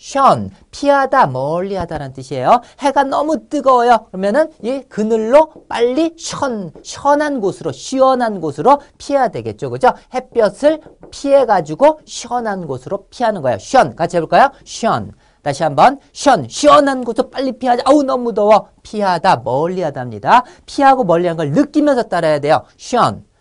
shun 피하다 멀리하다라는 뜻이에요. 해가 너무 뜨거워요. 그러면은 이 그늘로 빨리 션 션한 곳으로 시원한 곳으로 피해야 되겠죠. 그죠? 햇볕을 피해 가지고 시원한 곳으로 피하는 거예요. shun 같이 해 볼까요? shun 다시 한번 shun 시원한 곳으로 빨리 피하자. 아우 너무 더워. 피하다 멀리하다입니다 피하고 멀리한 걸 느끼면서 따라야 돼요. shun